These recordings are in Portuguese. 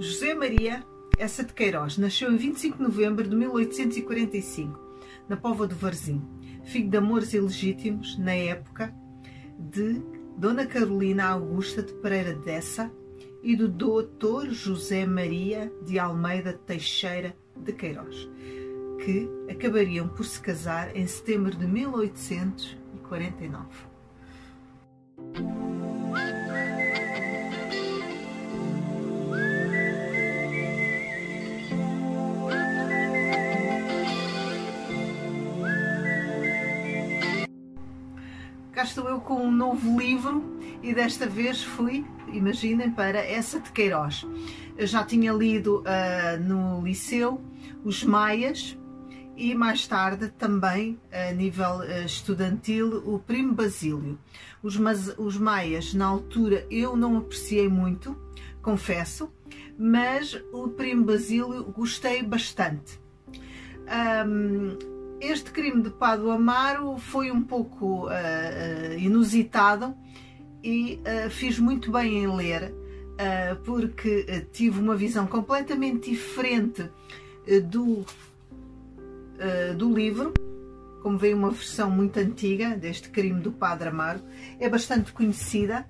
José Maria Essa de Queiroz nasceu em 25 de novembro de 1845, na Póvoa do Varzim, filho de amores ilegítimos, na época, de Dona Carolina Augusta de Pereira Dessa e do Dr. José Maria de Almeida Teixeira de Queiroz, que acabariam por se casar em setembro de 1849. Cá estou eu com um novo livro e desta vez fui, imaginem, para essa de Queiroz. Eu já tinha lido uh, no liceu Os Maias e mais tarde também a nível uh, estudantil o Primo Basílio. Os, os Maias na altura eu não apreciei muito, confesso, mas o Primo Basílio gostei bastante. Um, este crime de Pado Amaro foi um pouco uh, uh, inusitado e uh, fiz muito bem em ler, porque tive uma visão completamente diferente do, do livro. Como veio uma versão muito antiga deste crime do Padre Amaro, é bastante conhecida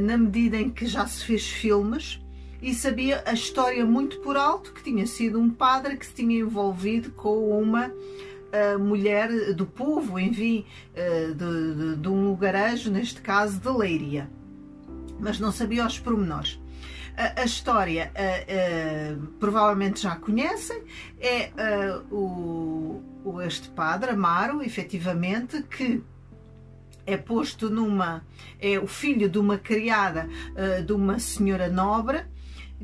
na medida em que já se fez filmes e sabia a história muito por alto que tinha sido um padre que se tinha envolvido com uma a mulher do povo, enfim, eh, de, de, de um lugarejo, neste caso de Leiria. Mas não sabia os pormenores. A, a história uh, uh, provavelmente já conhecem, é o, o, este padre, Amaro, efetivamente, que é posto numa. é o filho de uma criada de uma senhora nobre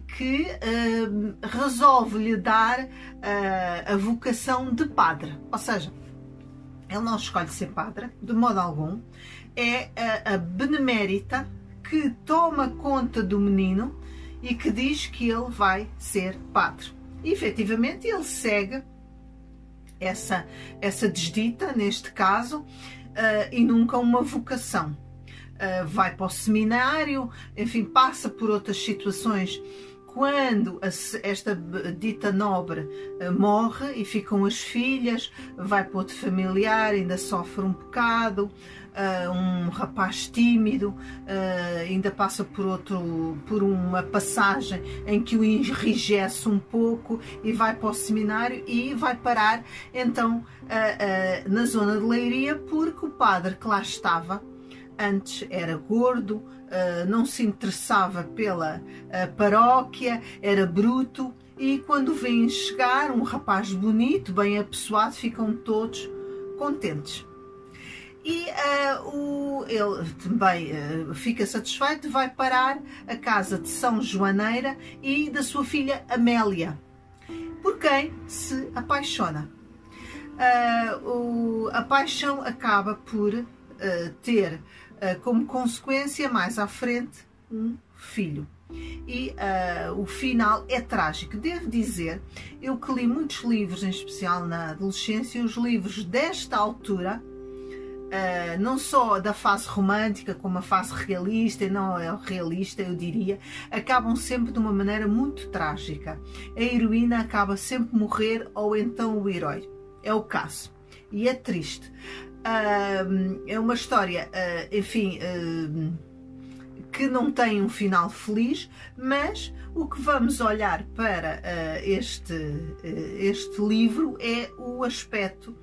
que uh, resolve lhe dar uh, a vocação de padre. Ou seja, ele não escolhe ser padre, de modo algum, é a, a benemérita que toma conta do menino e que diz que ele vai ser padre. E efetivamente ele segue essa, essa desdita, neste caso, uh, e nunca uma vocação. Uh, vai para o seminário, enfim, passa por outras situações. Quando esta dita nobre eh, morre e ficam as filhas, vai para outro familiar, ainda sofre um bocado, uh, um rapaz tímido, ainda passa por outro, por uma passagem em que o enrijece um pouco e vai para o seminário e vai parar então na zona de Leiria porque o padre que lá estava antes era gordo, uh, não se interessava pela uh, paróquia, era bruto e quando vem chegar um rapaz bonito, bem apessoado, ficam todos contentes. E uh, o, ele também fica satisfeito, vai parar a casa de São Joaneira e da sua filha Amélia, por quem se apaixona. O, a paixão acaba por ter como consequência, mais à frente, um filho. E uh, o final é trágico. Devo dizer, eu que li muitos livros, em especial na adolescência, os livros desta altura, uh, não só da fase romântica, como a fase realista, e não é realista, eu diria, acabam sempre de uma maneira muito trágica. A heroína acaba sempre morrer, ou então o herói. É o caso. E é triste. Uh, é uma história, uh, enfim, uh, que não tem um final feliz, mas o que vamos olhar para ah, este, este livro é o aspecto,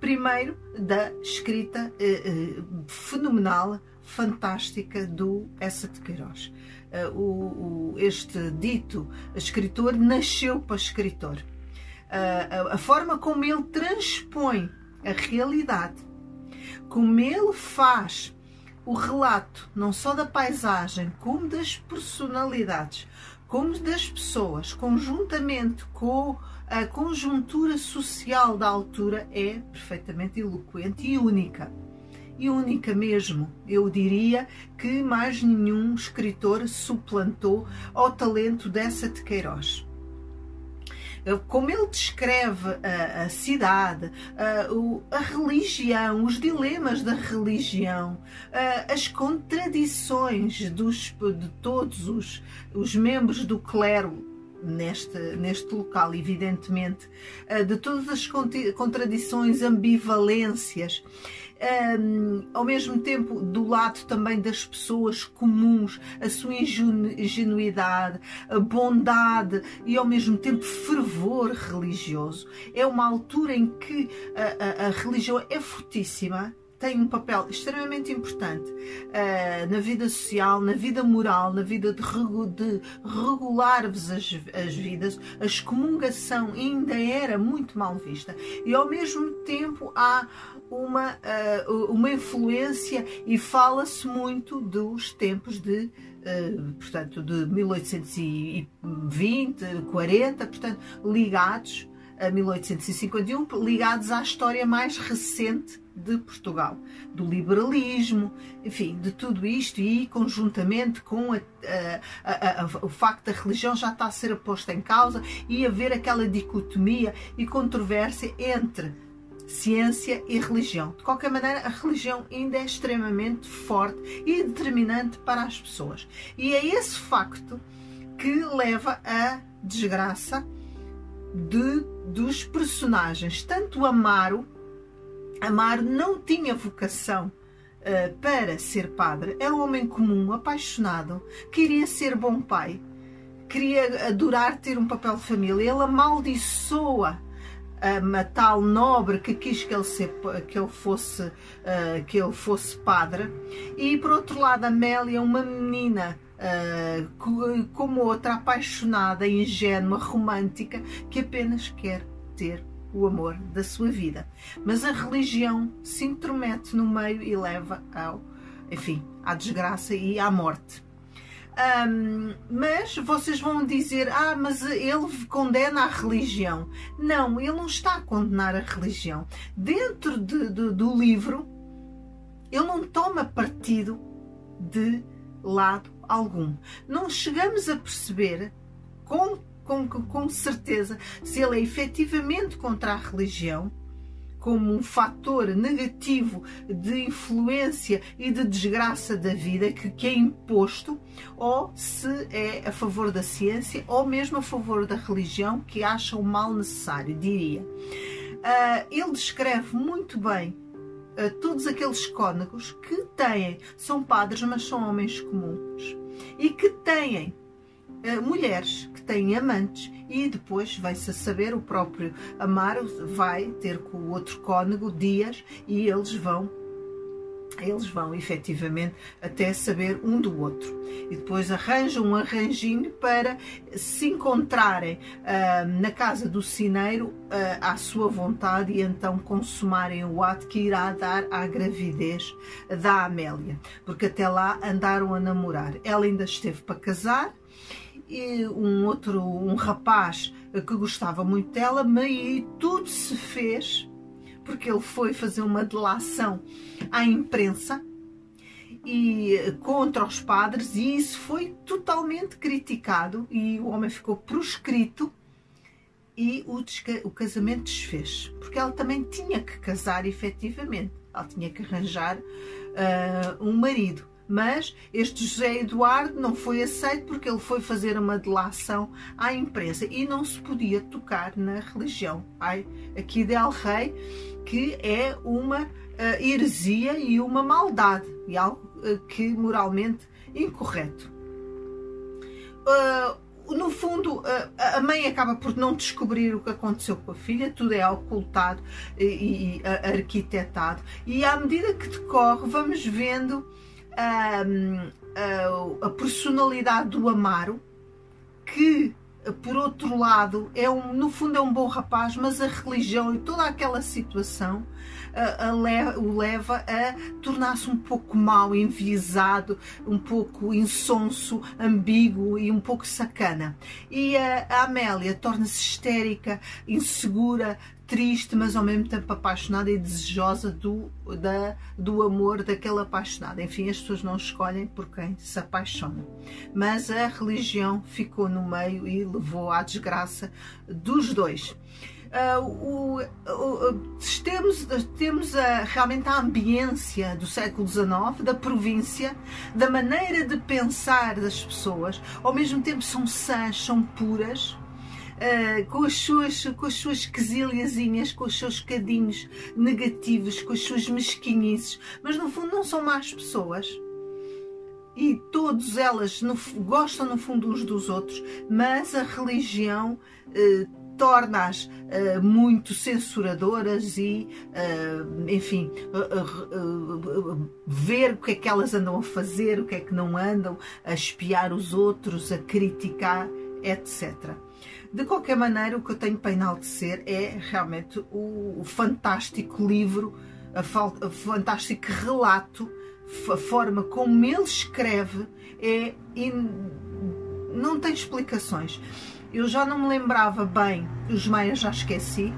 primeiro, da escrita fenomenal, fantástica do Essa de Queiroz. O, o, este dito escritor nasceu para escritor. a forma como ele transpõe a realidade como ele faz o relato não só da paisagem, como das personalidades, como das pessoas, conjuntamente com a conjuntura social da altura, é perfeitamente eloquente e única. E única mesmo. Eu diria que mais nenhum escritor suplantou ao talento dessa de Queiroz como ele descreve a, a cidade, a, a, religião, os dilemas da religião, as contradições dos, de todos os, os membros do clero neste, neste local, evidentemente, de todas as contradições, ambivalências. Um, ao mesmo tempo, do lado também das pessoas comuns, a sua ingenuidade, a bondade e ao mesmo tempo fervor religioso. É uma altura em que a, a, a religião é fortíssima tem um papel extremamente importante uh, na vida social, na vida moral, na vida de, regu de regular-vos as, as vidas. A excomungação ainda era muito mal vista e ao mesmo tempo há uma, uh, uma influência e fala-se muito dos tempos de Uh, portanto, de 1820, 40, portanto, ligados a 1851, ligados à história mais recente de Portugal, do liberalismo, enfim, de tudo isto e conjuntamente com a, a, a, o facto da religião já está a ser posta em causa e haver aquela dicotomia e controvérsia entre ciência e religião. De qualquer maneira, a religião ainda é extremamente forte e determinante para as pessoas. E é esse facto que leva à desgraça de, dos personagens, tanto Amaro Amar não tinha vocação uh, para ser padre. Era um homem comum, apaixonado, queria ser bom pai, queria adorar ter um papel de família. Ele amaldiçoa a tal nobre que quis que ele, ser, que ele, fosse, uh, que ele fosse padre. E por outro lado, Amélia, uma menina uh, como outra, apaixonada, ingênua, romântica, que apenas quer ter o amor da sua vida. Mas a religião se intromete no meio e leva ao, enfim, à desgraça e à morte. Um, mas vocês vão dizer, ah, mas ele condena a religião. Não, ele não está a condenar a religião. Dentro de, de, do livro, ele não toma partido de lado algum. Não chegamos a perceber com com, com certeza, se ele é efetivamente contra a religião, como um fator negativo de influência e de desgraça da vida que, que, é imposto, ou se é a favor da ciência, ou mesmo a favor da religião, que acha o mal necessário, diria. Uh, ele descreve muito bem todos aqueles cônegos que têm, são padres, mas são homens comuns, e que têm uh, mulheres que têm amantes e depois vai-se a saber, o próprio Amaro vai ter com o outro cônego Dias e eles vão eles vão efetivamente até saber um do outro e depois arranjam um arranjinho para se encontrarem uh, na casa do cineiro uh, à sua vontade e então consumarem o ato que irá dar à gravidez da Amélia, porque até lá andaram a namorar. Ela ainda esteve para casar e um outro, um rapaz que gostava muito dela, mas tudo se fez porque ele foi fazer uma delação à imprensa e contra os padres e isso foi totalmente criticado e o homem ficou proscrito e o, o casamento desfez porque ela também tinha que casar efetivamente. Ela tinha que arranjar uh, um marido. Mas este José Eduardo não foi aceito porque ele foi fazer uma delação à imprensa e não se podia tocar na religião. Ai, aqui de El Rei, que é uma uh, heresia e uma maldade, e algo que moralmente incorreto. Uh, no fundo, a mãe acaba por não descobrir o que aconteceu com a filha, tudo é ocultado e, e arquitetado, e à medida que decorre, vamos vendo a personalidade do Amaro, que por outro lado, é um, no fundo é um bom rapaz, mas a religião e toda aquela situação a, a le, o leva a tornar-se um pouco mau, enviesado, um pouco insonso, ambíguo e um pouco sacana. E a, a Amélia torna-se histérica, insegura, triste, mas ao mesmo tempo apaixonada e desejosa do, da, do amor daquele apaixonado. Enfim, as pessoas não escolhem por quem se apaixonam. Mas a religião ficou no meio e levou à desgraça dos dois. Uh, o, o, temos, temos a, realmente a ambiência do século XIX, da província, da maneira de pensar das pessoas, ao mesmo tempo são sãs, são puras, uh, com, as suas, com as suas quesilhazinhas, com os seus cadinhos negativos, com as suas mesquinhices, mas no fundo não são más pessoas. E todas elas no, gostam no fundo uns dos outros, mas a religião uh, torna-as uh, muito censuradoras e, enfim, ver o que é que elas andam a fazer, o que é que não andam, a espiar os outros, a criticar, etc. De qualquer maneira, o que eu tenho para enaltecer é realmente o, o fantástico livro, o fantástico relato, a forma como ele escreve é. In, não tem explicações. Eu já não me lembrava bem, os maias já esqueci,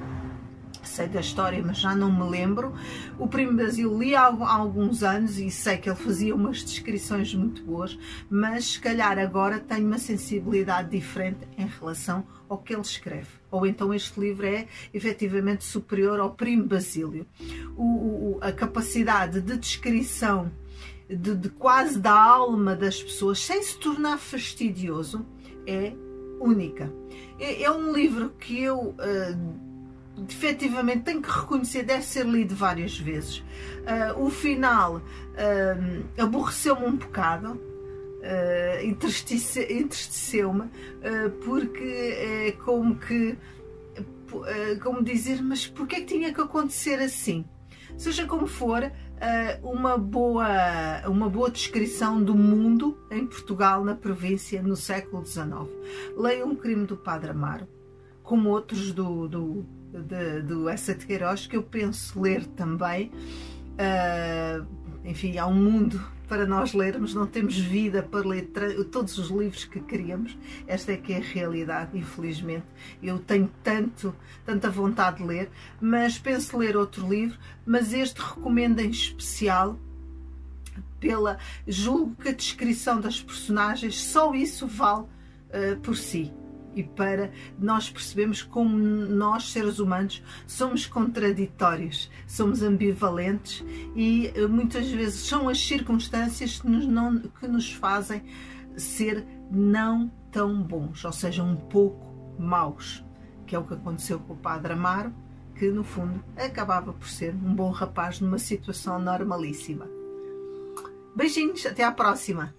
sei da história, mas já não me lembro. O Primo Brasil li há alguns anos e sei que ele fazia umas descrições muito boas, mas se calhar agora tenho uma sensibilidade diferente em relação ao que ele escreve. Ou então este livro é efetivamente superior ao Primo Basílio. O, o, a capacidade de descrição de, de quase da alma das pessoas, sem se tornar fastidioso, é única. É, é um livro que eu uh, efetivamente tenho que reconhecer, deve ser lido várias vezes. Uh, o final uh, aborreceu-me um bocado, uh, entristeceu-me, uh, porque é como que, como dizer, mas porquê é que tinha que acontecer assim? Seja como for, uma, boa, uma boa descrição do mundo em Portugal, na província, no século XIX. Leia Um Crime do Padre Amaro, como outros do, do, de, do Essa de Queiroz, que eu penso ler também. Uh, enfim, há um mundo para nós lermos, não temos vida para ler todos os livros que queríamos. Esta é que é a realidade, infelizmente. Eu tenho tanto, tanta vontade de ler, mas penso ler outro livro, mas este recomendo em especial pela julgo que a descrição das personagens, só isso vale uh, por si e para nós percebermos como nós, seres humanos, somos contraditórios, somos ambivalentes e eh, muitas vezes são as circunstâncias que nos, não, que nos fazem ser não tão bons, ou seja, um pouco maus, que é o que aconteceu com o Padre Amaro, que no fundo acabava por ser um bom rapaz numa situação normalíssima. Beijinhos, até à próxima!